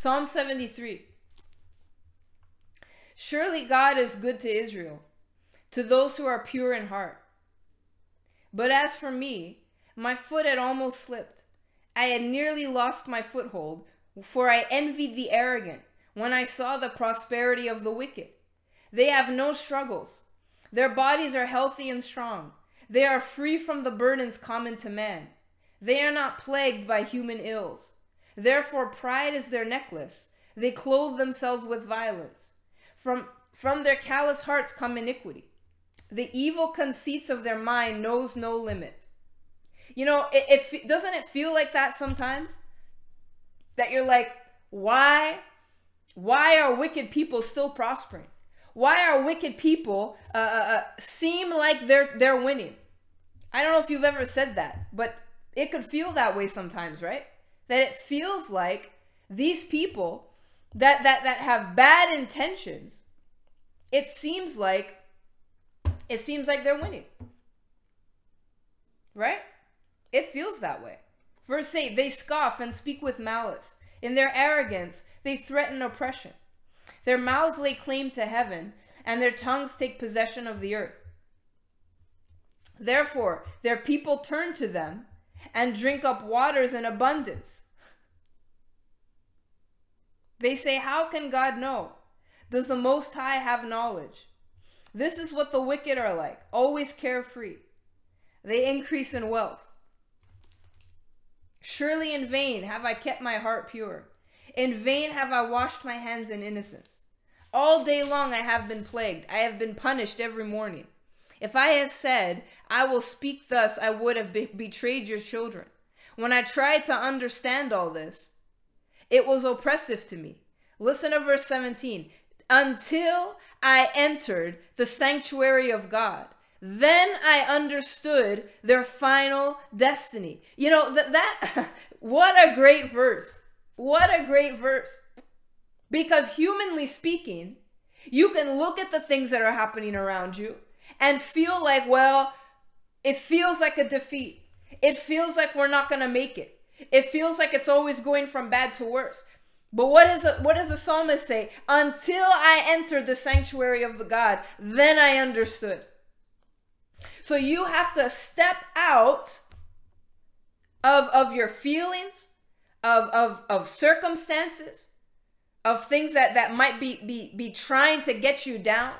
Psalm 73. Surely God is good to Israel, to those who are pure in heart. But as for me, my foot had almost slipped. I had nearly lost my foothold, for I envied the arrogant when I saw the prosperity of the wicked. They have no struggles. Their bodies are healthy and strong. They are free from the burdens common to man. They are not plagued by human ills. Therefore, pride is their necklace. They clothe themselves with violence. From, from their callous hearts come iniquity. The evil conceits of their mind knows no limit. You know, it, it doesn't it feel like that sometimes? That you're like, why, why are wicked people still prospering? Why are wicked people uh, uh, uh, seem like they're they're winning? I don't know if you've ever said that, but it could feel that way sometimes, right? That it feels like these people that that that have bad intentions. It seems like it seems like they're winning. Right? It feels that way. Verse 8 They scoff and speak with malice. In their arrogance, they threaten oppression. Their mouths lay claim to heaven, and their tongues take possession of the earth. Therefore, their people turn to them and drink up waters in abundance. They say, How can God know? Does the Most High have knowledge? This is what the wicked are like, always carefree. They increase in wealth. Surely in vain have I kept my heart pure. In vain have I washed my hands in innocence. All day long I have been plagued. I have been punished every morning. If I had said, I will speak thus, I would have be- betrayed your children. When I tried to understand all this, it was oppressive to me. Listen to verse 17. Until I entered the sanctuary of God, then I understood their final destiny. You know, that, that what a great verse. What a great verse. Because humanly speaking, you can look at the things that are happening around you and feel like, well, it feels like a defeat. It feels like we're not going to make it. It feels like it's always going from bad to worse. But what is a, what does the psalmist say? Until I entered the sanctuary of the God, then I understood. So you have to step out of of your feelings, of of of circumstances, of things that that might be be be trying to get you down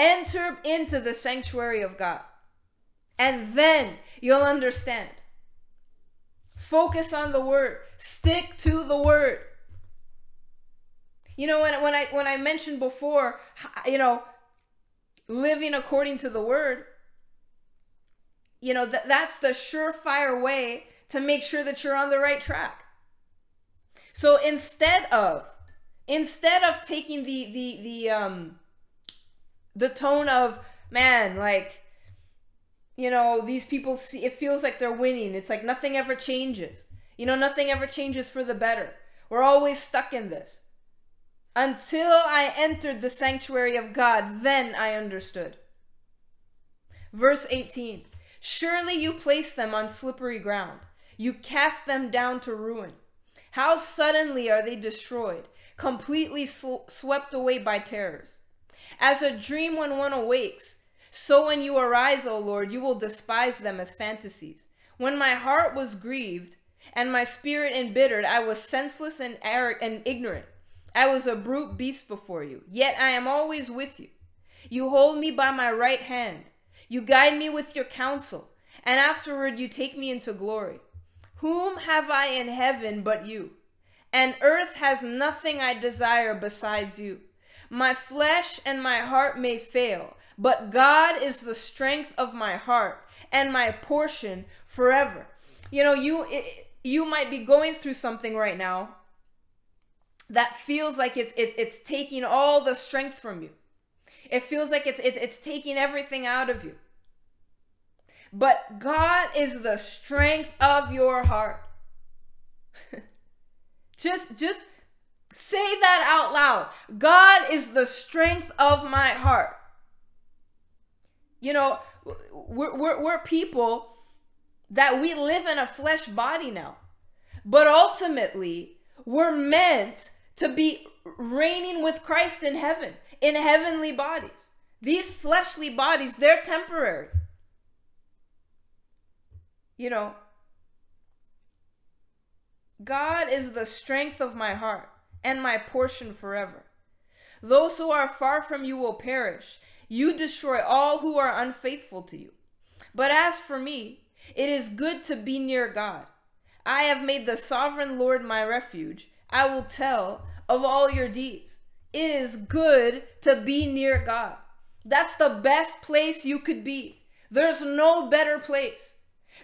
Enter into the sanctuary of God. And then you'll understand. Focus on the word. Stick to the word. You know when when I when I mentioned before, you know, living according to the word, you know, that that's the surefire way to make sure that you're on the right track. So instead of instead of taking the the the um the tone of man like you know these people see it feels like they're winning. It's like nothing ever changes. You know nothing ever changes for the better. We're always stuck in this. Until i entered the sanctuary of god then i understood. Verse 18 surely you place them on slippery ground. You cast them down to ruin. How suddenly are they destroyed completely sw- swept away by terrors? As a dream when one awakes, so when you arise, O Lord, you will despise them as fantasies. When my heart was grieved and my spirit embittered, I was senseless and, and ignorant. I was a brute beast before you. Yet I am always with you. You hold me by my right hand. You guide me with your counsel, and afterward you take me into glory. Whom have I in heaven but you? And earth has nothing I desire besides you. My flesh and my heart may fail, but God is the strength of my heart and my portion forever. You know, you you might be going through something right now that feels like it's it's it's taking all the strength from you. It feels like it's it's it's taking everything out of you. But God is the strength of your heart. just just Say that out loud. God is the strength of my heart. You know, we're, we're, we're people that we live in a flesh body now. But ultimately, We're meant to be reigning with Christ in heaven, in heavenly bodies. These fleshly bodies, they're temporary. You know, God is the strength of my heart and my portion forever. Those who are far from you will perish. You destroy all who are unfaithful to you. But as for me, it is good to be near God. I have made the sovereign Lord my refuge. I will tell of all your deeds. It is good to be near God. That's the best place you could be. There's no better place.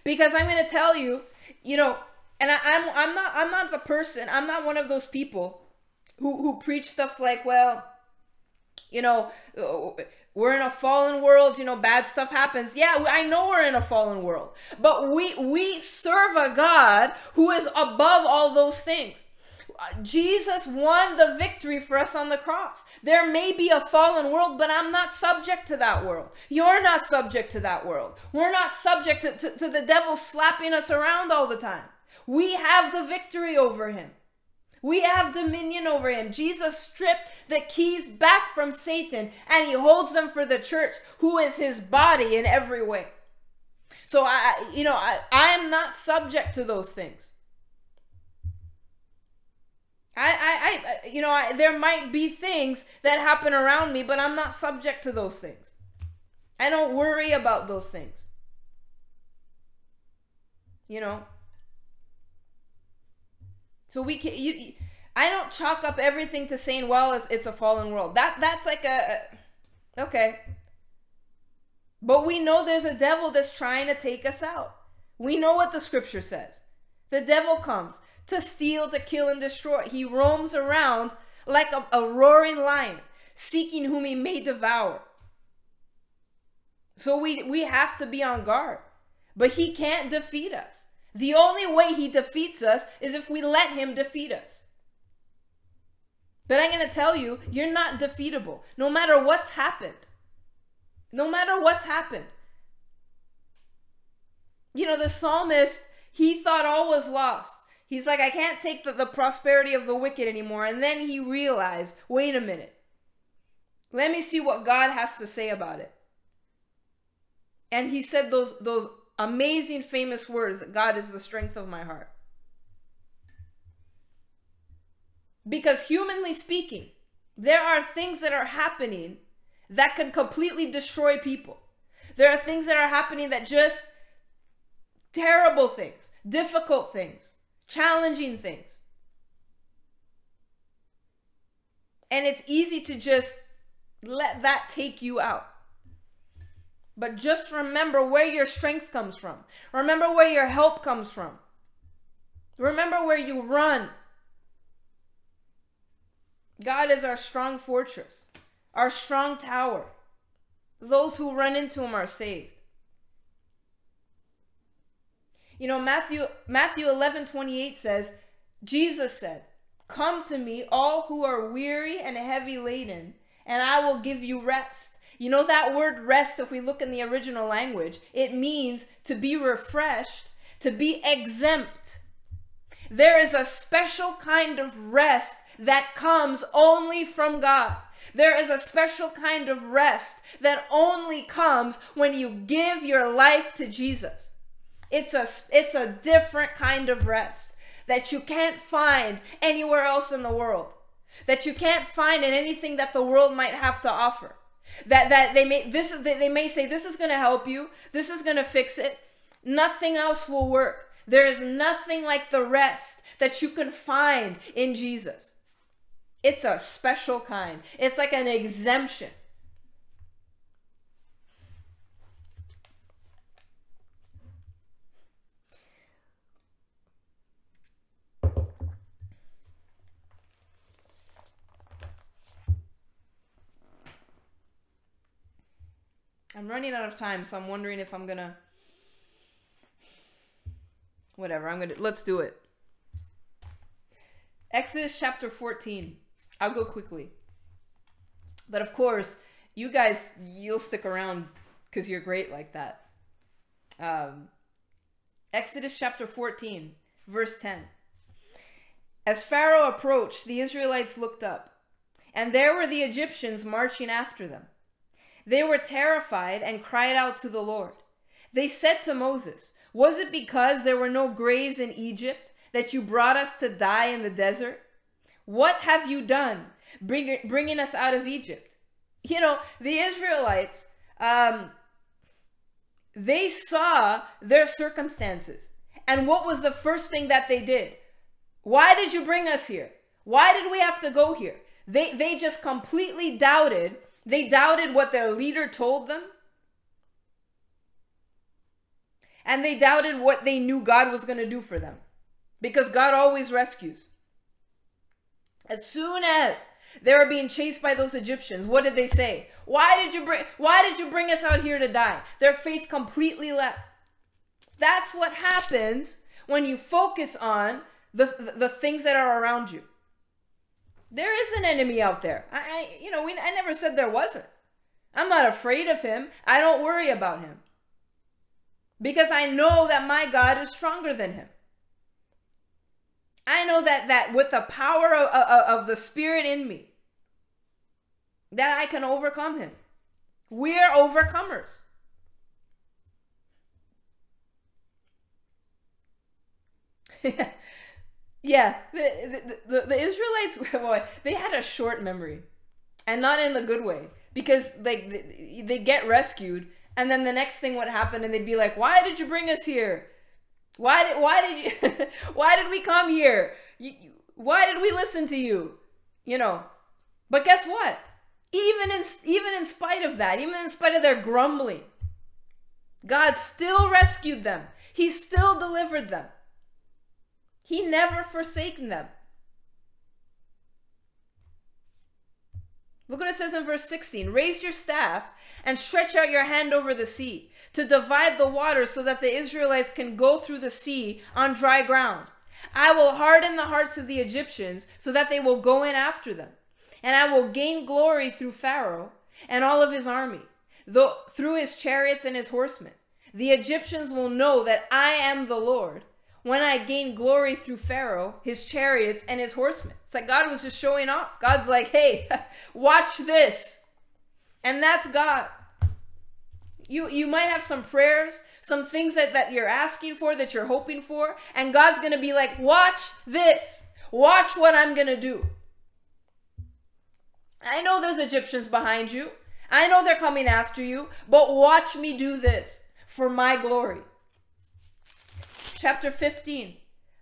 Because I'm going to tell you, you know, and I, I'm I'm not I'm not the person. I'm not one of those people who who preach stuff like, well, you know, we're in a fallen world, you know, bad stuff happens. Yeah, I know we're in a fallen world. But we we serve a God who is above all those things. Jesus won the victory for us on the cross. There may be a fallen world, but I'm not subject to that world. You're not subject to that world. We're not subject to, to, to the devil slapping us around all the time. We have the victory over him. We have dominion over him. Jesus stripped the keys back from Satan and he holds them for the church, who is his body in every way. So I, you know, I, I am not subject to those things. I, I, I you know, I, there might be things that happen around me, but I'm not subject to those things. I don't worry about those things. You know, so we can you, I don't chalk up everything to saying, well, it's, it's a fallen world. That that's like a okay. But we know there's a devil that's trying to take us out. We know what the scripture says. The devil comes to steal, to kill, and destroy. He roams around like a, a roaring lion, seeking whom he may devour. So we, we have to be on guard. But he can't defeat us. The only way he defeats us is if we let him defeat us. But I'm going to tell you, you're not defeatable. No matter what's happened. No matter what's happened. You know, the psalmist, he thought all was lost. He's like, I can't take the, the prosperity of the wicked anymore. And then he realized, wait a minute. Let me see what God has to say about it. And he said those those amazing famous words God is the strength of my heart. Because humanly speaking, there are things that are happening that can completely destroy people. There are things that are happening that just terrible things, difficult things, challenging things. And it's easy to just let that take you out. But just remember where your strength comes from. Remember where your help comes from. Remember where you run. God is our strong fortress, our strong tower. Those who run into him are saved. You know, Matthew Matthew 11, 28 says, Jesus said, Come to me, all who are weary and heavy laden, and I will give you rest. You know that word rest, if we look in the original language, it means to be refreshed, to be exempt. There is a special kind of rest that comes only from God. There is a special kind of rest that only comes when you give your life to Jesus. It's a it's a different kind of rest that you can't find anywhere else in the world. That you can't find in anything that the world might have to offer that that they may this they may say this is going to help you. This is going to fix it. Nothing else will work. There is nothing like the rest that you can find in jesus. It's a special kind. It's like an exemption I'm running out of time, so I'm wondering if I'm gonna. Whatever, I'm gonna. Let's do it. Exodus chapter 14. I'll go quickly. But of course, you guys, you'll stick around because you're great like that. Um, Exodus chapter 14, verse 10. As Pharaoh approached, the Israelites looked up, and there were the Egyptians marching after them. They were terrified and cried out to the Lord. They said to Moses, Was it because there were no graves in Egypt that you brought us to die in the desert? What have you done, bring, bringing us out of Egypt? You know, the Israelites, um, they saw their circumstances. And what was the first thing that they did? Why did you bring us here? Why did we have to go here? They, they just completely doubted. They doubted what their leader told them. And they doubted what they knew God was going to do for them. Because God always rescues. As soon as they were being chased by those Egyptians, what did they say? Why did you bring why did you bring us out here to die? Their faith completely left. That's what happens when you focus on the the things that are around you. There is an enemy out there. I, I you know, we, I never said there wasn't. I'm not afraid of him. I don't worry about him. Because I know that my God is stronger than him. I know that that with the power of, of, of the Spirit in me, that I can overcome him. We're overcomers. yeah, the, the, the, the Israelites, boy, they had a short memory. And not in the good way. Because like they, they get rescued and then the next thing would happen and they'd be like, "Why did you bring us here? Why did why did you why did we come here? You, why did we listen to you?" You know. But guess what? Even in even in spite of that, even in spite of their grumbling, God still rescued them. He still delivered them. He never forsaken them. Look what it says in verse 16 Raise your staff and stretch out your hand over the sea to divide the waters so that the Israelites can go through the sea on dry ground. I will harden the hearts of the Egyptians so that they will go in after them. And I will gain glory through Pharaoh and all of his army, though, through his chariots and his horsemen. The Egyptians will know that I am the Lord when I gain glory through Pharaoh, his chariots, and his horsemen. It's like God was just showing off. God's like, hey, watch this. And that's God. You you might have some prayers, some things that, that you're asking for, that you're hoping for, and God's gonna be like, watch this. Watch what I'm gonna do. I know there's Egyptians behind you. I know they're coming after you, but watch me do this for my glory chapter 15,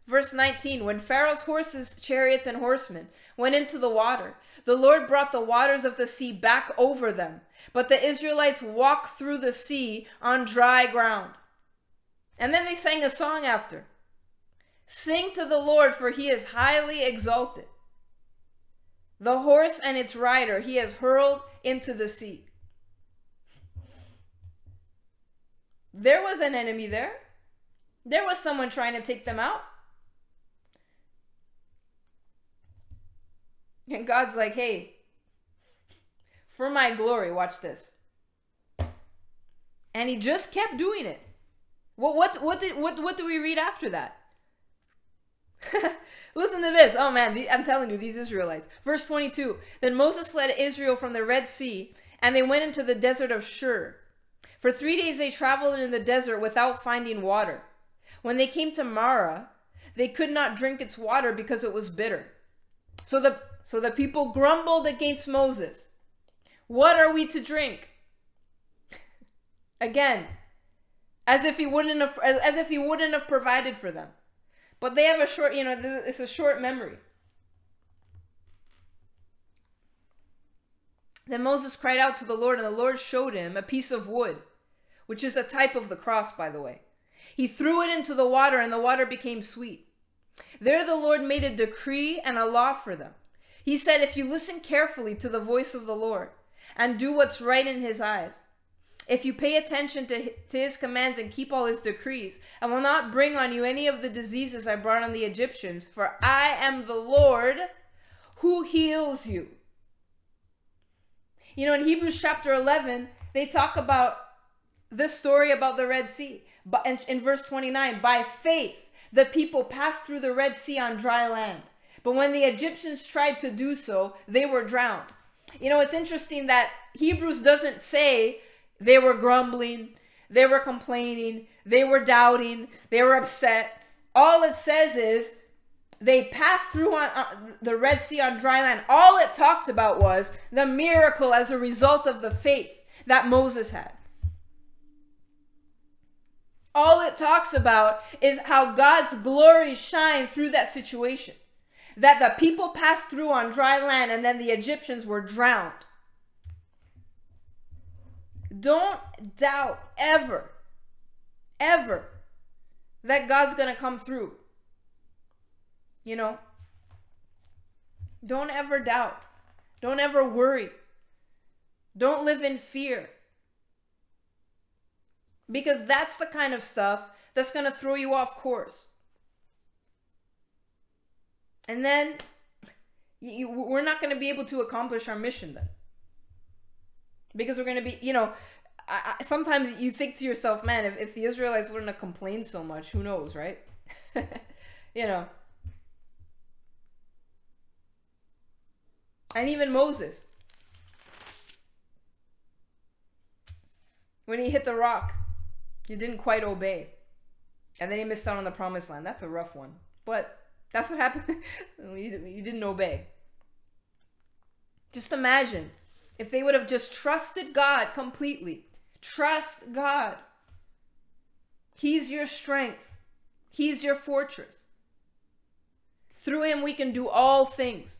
verse 19. When Pharaoh's horses, chariots, and horsemen went into the water, the Lord brought the waters of the sea back over them. But the Israelites walked through the sea on dry ground. And then they sang a song after Sing to the Lord, for he is highly exalted. The horse and its rider he has hurled into the sea. There was an enemy there. There was someone trying to take them out. And God's like, hey, for my glory, watch this. And he just kept doing it. What what what did what what do we read after that? Listen to this. Oh man, the, I'm telling you, these Israelites. Verse 22. Then Moses led Israel from the Red Sea, and they went into the desert of Shur. For three days they traveled in the desert without finding water. When they came to Marah, they could not drink its water because it was bitter. So the so the people grumbled against Moses. What are we to drink? Again, as if he wouldn't have as if he wouldn't have provided for them. But they have a short, you know, it's a short memory. Then Moses cried out to the Lord, and the Lord showed him a piece of wood, which is a type of the cross, by the way. He threw it into the water, and the water became sweet. There the Lord made a decree and a law for them. He said, If you listen carefully to the voice of the Lord and do what's right in his eyes, if you pay attention to, to his commands and keep all his decrees, I will not bring on you any of the diseases I brought on the Egyptians, for I am the Lord who heals you. You know, in Hebrews chapter 11, they talk about this story about the Red Sea. But in, in verse 29, by faith, the people passed through the Red Sea on dry land. But when the Egyptians tried to do so, they were drowned. You know, it's interesting that Hebrews doesn't say they were grumbling, they were complaining, they were doubting, they were upset. All it says is they passed through on, the Red Sea on dry land. All it talked about was the miracle as a result of the faith that Moses had. It talks about is how God's glory shined through that situation. That the people passed through on dry land and then the Egyptians were drowned. Don't doubt ever, ever that God's going to come through. You know? Don't ever doubt. Don't ever worry. Don't live in fear. Because that's the kind of stuff that's going to throw you off course. And then you, we're not going to be able to accomplish our mission then. Because we're going to be, you know, I, I, sometimes you think to yourself, man, if, if the Israelites wouldn't have complained so much, who knows, right? you know. And even Moses. When he hit the rock, he didn't quite obey. And then he missed out on the promised land. That's a rough one. But that's what happened. you didn't obey. Just imagine if they would have just trusted God completely. Trust God. He's your strength, He's your fortress. Through Him, we can do all things.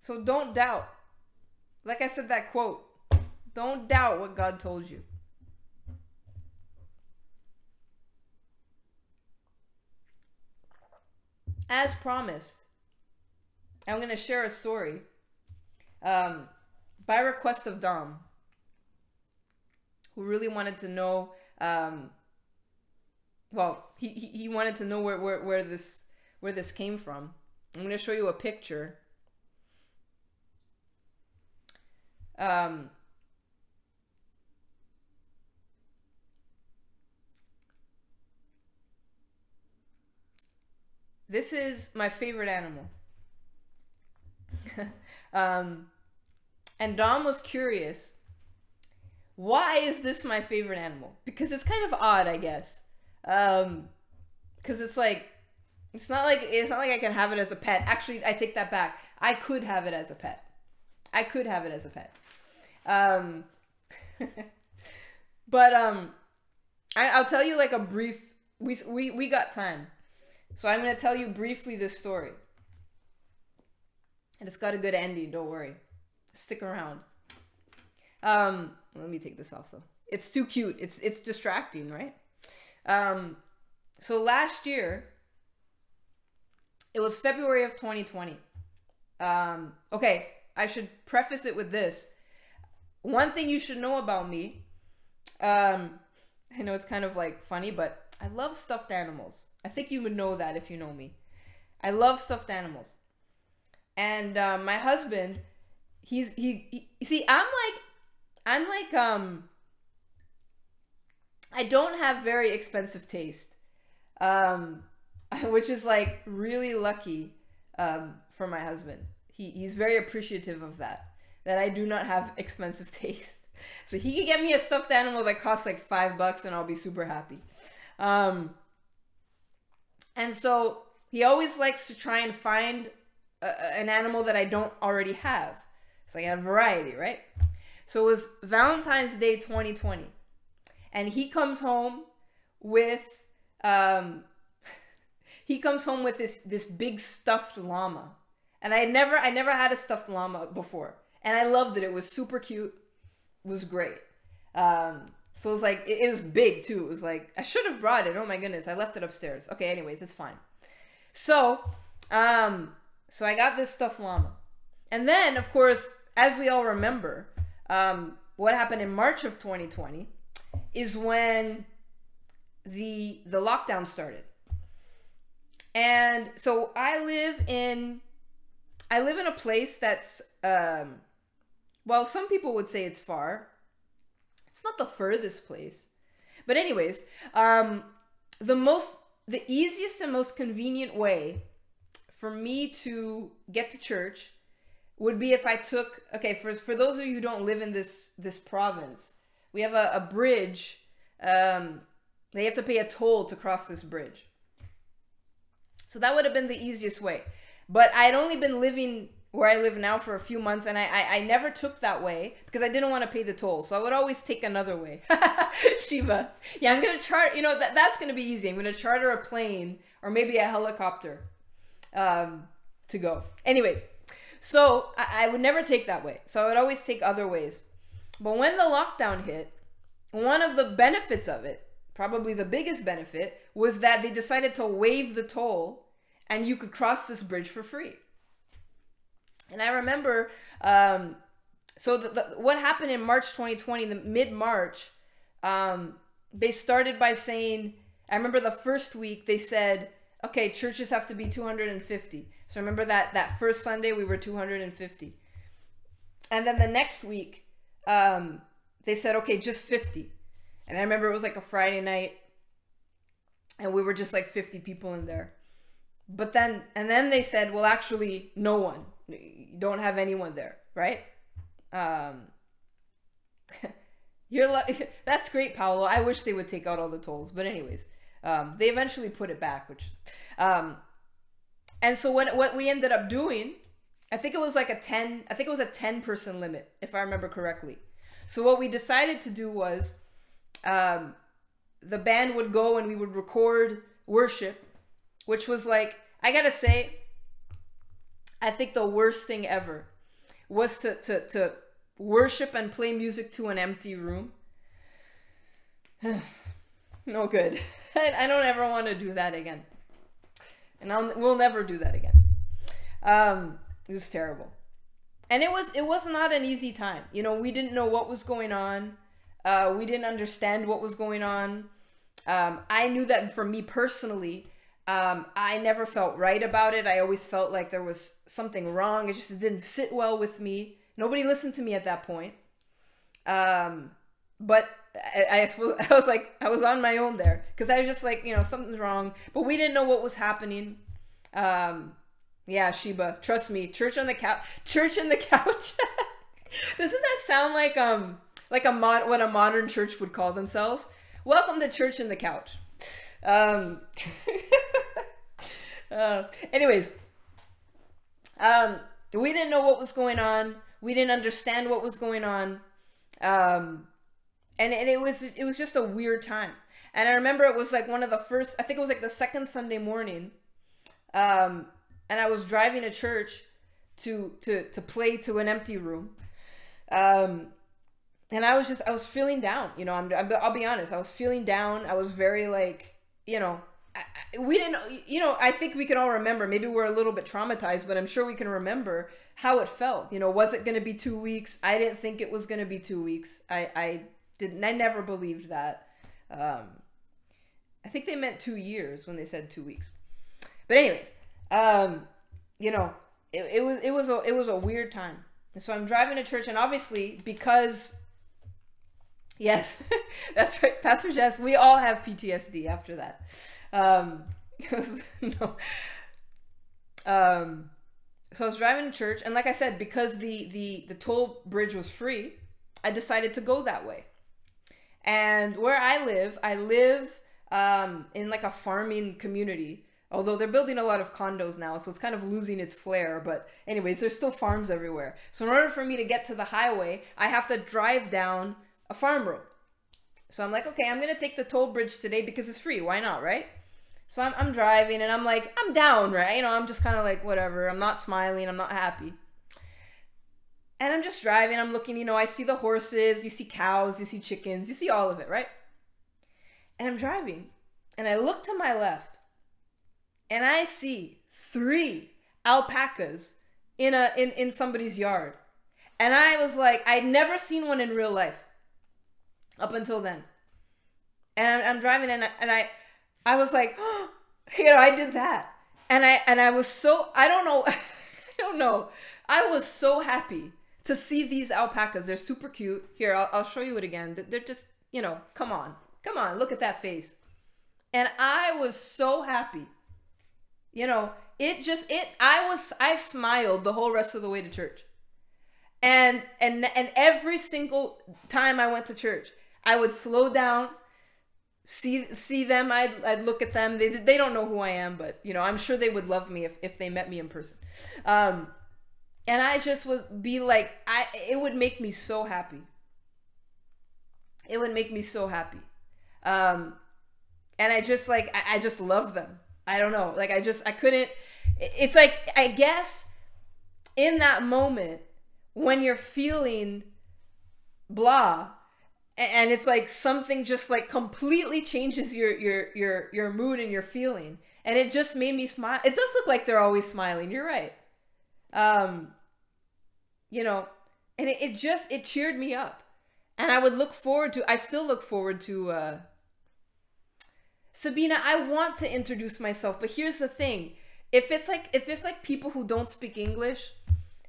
So don't doubt. Like I said, that quote don't doubt what God told you. As promised, I'm going to share a story um, by request of Dom, who really wanted to know. Um, well, he, he, wanted to know where, where, where this where this came from. I'm going to show you a picture Um, this is my favorite animal. um, and Dom was curious. Why is this my favorite animal? Because it's kind of odd, I guess. Um, because it's like, it's not like it's not like I can have it as a pet. Actually, I take that back. I could have it as a pet. I could have it as a pet. Um, but um, I, I'll tell you like a brief. We we we got time, so I'm gonna tell you briefly this story. And it's got a good ending. Don't worry. Stick around. Um, let me take this off though. It's too cute. It's it's distracting, right? Um, so last year, it was February of 2020. Um, okay, I should preface it with this one thing you should know about me um i know it's kind of like funny but i love stuffed animals i think you would know that if you know me i love stuffed animals and um, my husband he's he, he see i'm like i'm like um i don't have very expensive taste um which is like really lucky um for my husband he, he's very appreciative of that that I do not have expensive taste. So he can get me a stuffed animal that costs like five bucks and I'll be super happy. Um, and so he always likes to try and find a, an animal that I don't already have. So I got a variety, right? So it was Valentine's Day 2020. And he comes home with um he comes home with this this big stuffed llama. And I never I never had a stuffed llama before and I loved it. It was super cute. It was great. Um, so it was like it, it was big too. It was like I should have brought it. Oh my goodness, I left it upstairs. Okay, anyways, it's fine. So, um, so I got this stuffed llama, and then of course, as we all remember, um, what happened in March of 2020 is when the the lockdown started. And so I live in I live in a place that's um well, some people would say it's far. It's not the furthest place. But anyways, um the most the easiest and most convenient way for me to get to church would be if I took okay for for those of you who don't live in this this province, we have a, a bridge. Um, they have to pay a toll to cross this bridge. So that would have been the easiest way. But I had only been living where I live now for a few months, and I, I, I never took that way because I didn't want to pay the toll. So I would always take another way. Shiva. Yeah, I'm gonna chart. You know that that's gonna be easy. I'm gonna charter a plane or maybe a helicopter um, to go. Anyways, so I, I would never take that way. So I would always take other ways. But when the lockdown hit, one of the benefits of it, probably the biggest benefit, was that they decided to waive the toll and you could cross this bridge for free. And I remember, um, so the, the, what happened in March 2020, the mid March, um, they started by saying, I remember the first week they said, okay, churches have to be 250. So remember that that first Sunday we were 250. And then the next week, um, they said, okay, just 50. And I remember it was like a Friday night, and we were just like 50 people in there. But then, and then they said, well, actually, no one. You don't have anyone there, right? Um, you're like, that's great, Paolo. I wish they would take out all the tolls. But anyways, um, they eventually put it back, which um, and so what what we ended up doing, I think it was like a ten, I think it was a ten person limit, if I remember correctly. So what we decided to do was, um, the band would go and we would record worship, which was like I gotta say, I think the worst thing ever was to to to worship and play music to an empty room. no good. I don't ever want to do that again and I'll, we'll never do that again. Um, it was terrible, and it was it was not an easy time. You know, we didn't know what was going on. Uh, we didn't understand what was going on. Um, I knew that for me personally, um, I never felt right about it. I always felt like there was something wrong. It just didn't sit well with me. Nobody listened to me at that point. Um, but I, I, suppose I was like I was on my own there because I was just like you know something's wrong, but we didn't know what was happening. Um, yeah, Sheba, trust me, church on the couch, church on the couch. Doesn't that sound like um like a mod what a modern church would call themselves? Welcome to church in the couch. Um, uh, anyways, um, we didn't know what was going on. We didn't understand what was going on. Um, and and it was it was just a weird time. And I remember it was like one of the first. I think it was like the second Sunday morning, um, and I was driving to church to to to play to an empty room, um, and I was just I was feeling down. You know, I'm, I'll be honest. I was feeling down. I was very like you know. We didn't, you know, I think we can all remember. Maybe we're a little bit traumatized, but I'm sure we can remember how it felt. You know, was it going to be two weeks? I didn't think it was going to be two weeks. I, I didn't I never believed that. Um, I think they meant two years when they said two weeks. But anyways, um, you know, it, it was it was a it was a weird time. And so I'm driving to church, and obviously because yes, that's right, Pastor Jess, we all have PTSD after that. Um, no. Um, so I was driving to church, and like I said, because the the the toll bridge was free, I decided to go that way. And where I live, I live um, in like a farming community. Although they're building a lot of condos now, so it's kind of losing its flair. But, anyways, there's still farms everywhere. So, in order for me to get to the highway, I have to drive down a farm road. So, I'm like, okay, I'm gonna take the toll bridge today because it's free. Why not, right? So, I'm, I'm driving and I'm like, I'm down, right? You know, I'm just kind of like, whatever. I'm not smiling, I'm not happy. And I'm just driving, I'm looking, you know, I see the horses, you see cows, you see chickens, you see all of it, right? And I'm driving, and I look to my left, and I see three alpacas in a in, in somebody's yard. And I was like, I'd never seen one in real life up until then. And I'm, I'm driving, and I, and I, I was like, oh, you know, I did that, and I and I was so I don't know, I don't know, I was so happy to see these alpacas. They're super cute. Here, I'll, I'll show you it again. They're just, you know, come on. Come on, look at that face. and I was so happy. You know, it just it I was I smiled the whole rest of the way to church. And and and every single time I went to church, I would slow down, see see them, I'd, I'd look at them. They they don't know who I am, but you know, I'm sure they would love me if if they met me in person. Um and I just would be like I it would make me so happy. It would make me so happy. Um and I just like I, I just love them. I don't know. Like I just I couldn't it's like I guess in that moment when you're feeling blah and it's like something just like completely changes your your your your mood and your feeling. And it just made me smile it does look like they're always smiling you're right. Um you know and it, it just it cheered me up. And i would look forward to i still look forward to uh sabina i want to introduce myself but here's the thing. If it's like if it's like people who don't speak english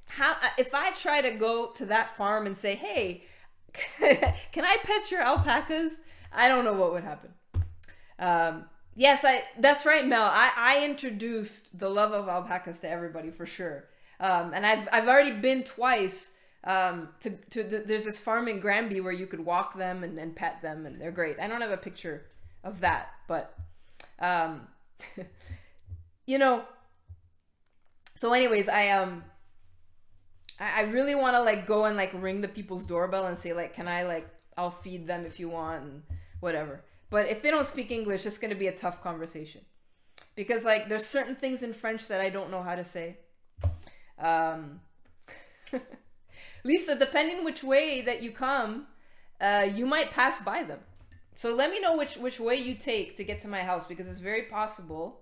how if i try to go to that farm and say hey can i pet your alpacas? I don't know what would happen. Um yes i that's right mel. I i introduced the love of alpacas to everybody for sure. Um, and I've, I've already been twice um, to, to the, there's this farm in Granby where you could walk them and, and pet them and they're great. I don't have a picture of that, but um, you know, so anyways, I um I, I really want to like go and like ring the people's doorbell and say like, can I like I'll feed them if you want and whatever. But if they don't speak English, it's gonna be a tough conversation because like there's certain things in French that I don't know how to say. Um, Lisa, depending which way that you come, uh, you might pass by them. So let me know which which way you take to get to my house because it's very possible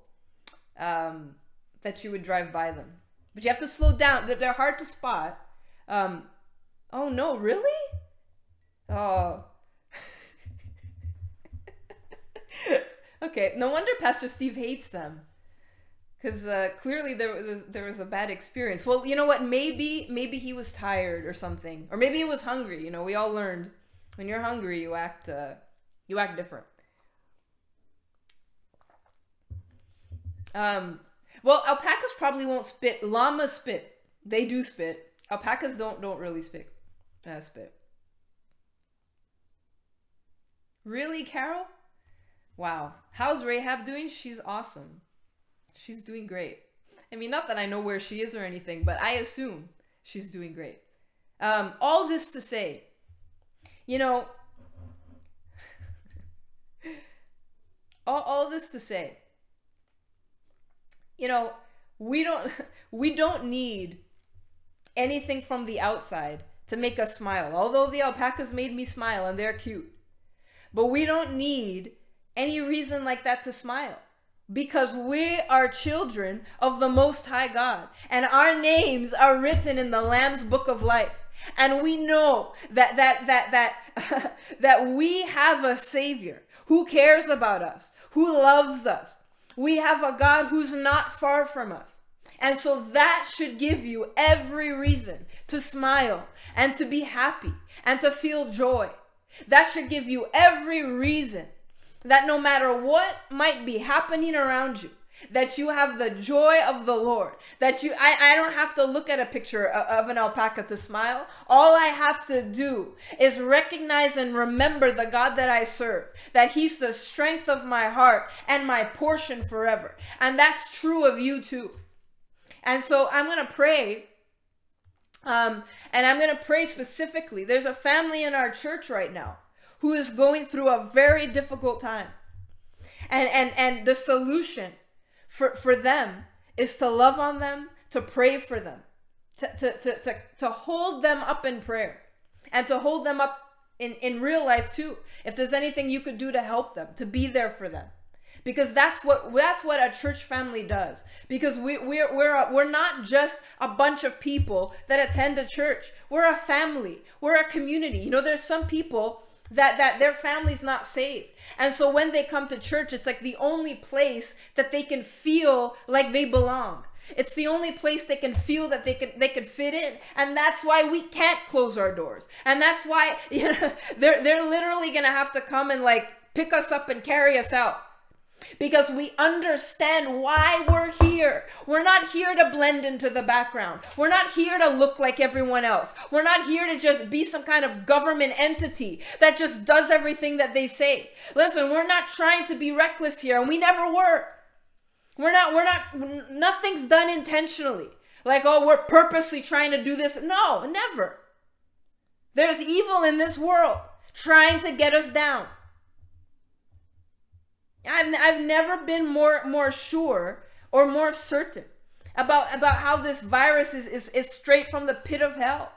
um, that you would drive by them. But you have to slow down. They're hard to spot. Um, oh no, really? Oh. okay, no wonder Pastor Steve hates them because uh, clearly there was there was a bad experience. Well, you know what? Maybe maybe he was tired or something, or maybe he was hungry. You know, we all learned when you're hungry, you act uh, you act different. Um, well, alpacas probably won't spit. Llamas spit. They do spit. Alpacas don't don't really spit. Uh, spit. Really, Carol? Wow. How's Rahab doing? She's awesome. She's doing great. I mean, not that I know where she is or anything, but I assume she's doing great. Um, all this to say, you know, all, all this to say, you know, we don't we don't need anything from the outside to make us smile. Although the alpacas made me smile and they're cute. But we don't need any reason like that to smile because we are children of the most high God and our names are written in the lamb's book of life and we know that that that that that we have a savior who cares about us who loves us we have a God who's not far from us. And so that should give you every reason to smile and to be happy and to feel joy. That should give you every reason that no matter what might be happening around you, that you have the joy of the Lord. That you, I, I don't have to look at a picture of, of an alpaca to smile. All I have to do is recognize and remember the God that I serve, that He's the strength of my heart and my portion forever. And that's true of you too. And so I'm going to pray. Um, and I'm going to pray specifically. There's a family in our church right now who is going through a very difficult time. And and and the solution for for them is to love on them, to pray for them, to to to to, to hold them up in prayer and to hold them up in in real life too. If there's anything you could do to help them, to be there for them. Because that's what that's what a church family does. Because we we're we're we're not just a bunch of people that attend a church. We're a family. We're a community. You know there's some people that that their family's not saved. And so when they come to church it's like the only place that they can feel like they belong. It's the only place they can feel that they can they can fit in. And that's why we can't close our doors. And that's why you know they're they're literally gonna have to come and like pick us up and carry us out because we understand why we're here. We're not here to blend into the background. We're not here to look like everyone else. We're not here to just be some kind of government entity that just does everything that they say. Listen, we're not trying to be reckless here, and we never were. We're not, we're not, nothing's done intentionally. Like, oh, we're purposely trying to do this. No, never. There's evil in this world trying to get us down. I've, I've never been more more sure or more certain about about how this virus is, is, is straight from the pit of hell.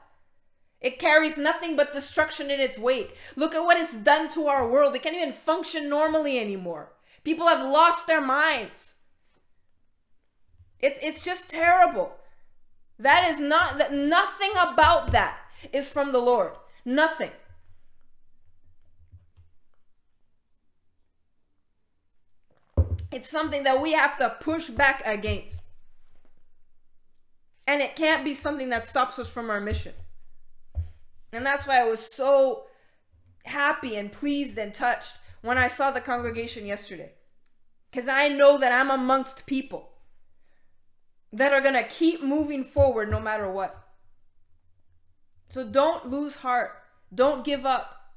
It carries nothing but destruction in its wake. Look at what it's done to our world. It can't even function normally anymore. People have lost their minds. It's it's just terrible. That is not that nothing about that is from the Lord. Nothing. It's something that we have to push back against. And it can't be something that stops us from our mission. And that's why I was so happy and pleased and touched when I saw the congregation yesterday. Because I know that I'm amongst people that are going to keep moving forward no matter what. So don't lose heart. Don't give up.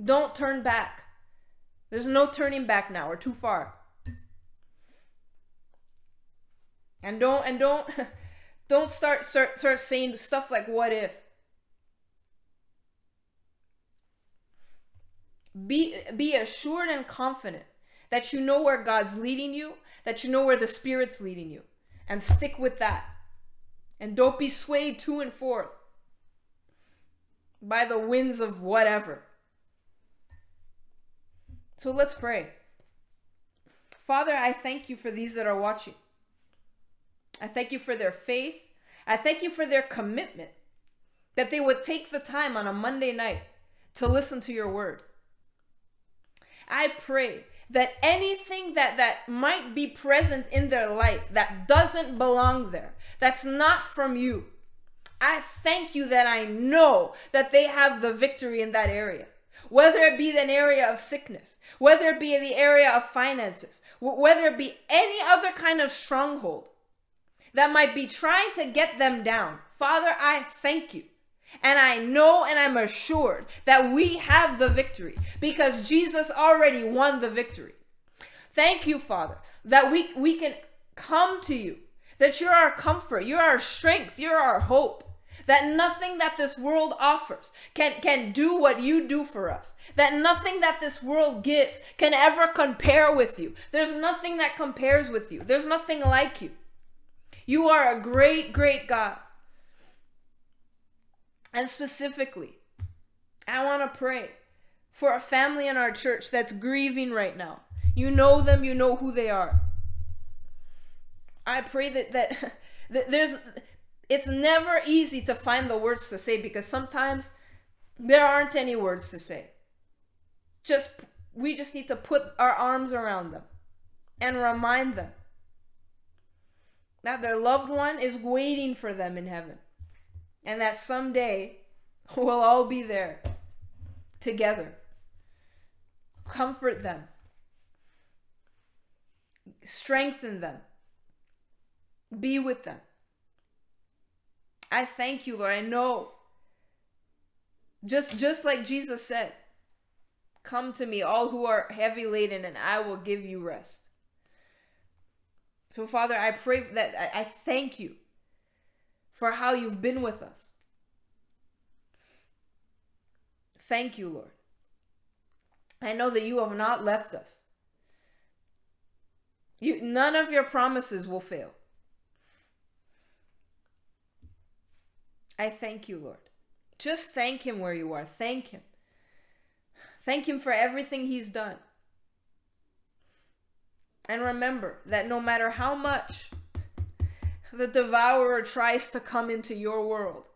Don't turn back. There's no turning back now. We're too far. And don't and don't don't start start start saying stuff like what if. Be be assured and confident that you know where God's leading you, that you know where the Spirit's leading you, and stick with that. And don't be swayed to and forth by the winds of whatever. So let's pray. Father, I thank you for these that are watching. I thank you for their faith. I thank you for their commitment that they would take the time on a Monday night to listen to your word. I pray that anything that that might be present in their life that doesn't belong there, that's not from you. I thank you that I know that they have the victory in that area whether it be an area of sickness, whether it be the area of finances, whether it be any other kind of stronghold that might be trying to get them down. Father, I thank you. And I know and I'm assured that we have the victory because Jesus already won the victory. Thank you, Father, that we, we can come to you, that you're our comfort, you're our strength, you're our hope that nothing that this world offers can, can do what you do for us, that nothing that this world gives can ever compare with you. There's nothing that compares with you, there's nothing like you. You are a great, great God. And specifically, I want to pray for a family in our church that's grieving right now. You know them, you know who they are. I pray that that, that there's it's never easy to find the words to say because sometimes there aren't any words to say. Just we just need to put our arms around them and remind them that their loved one is waiting for them in heaven and that someday we'll all be there together. Comfort them, strengthen them, be with them. I thank you, Lord. I know. Just just like Jesus said, come to me all who are heavy laden and I will give you rest. So Father, I pray that I, thank you for how you've been with us. Thank you, Lord. I know that you have not left us. You none of your promises will fail. I thank you, Lord. Just thank Him where you are. Thank Him. Thank Him for everything He's done. And remember that no matter how much the devourer tries to come into your world,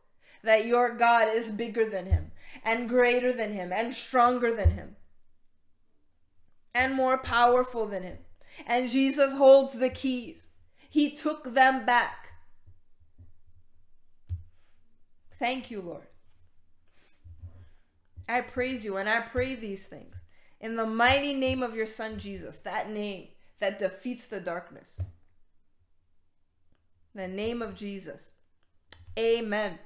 that your God is bigger than him, and greater than him, and stronger than him, and more powerful than him. And Jesus holds the keys. He took them back. Thank you, Lord. I praise you and I pray these things In the mighty name of your Son Jesus, that name that defeats the darkness. The name of Jesus. Amen.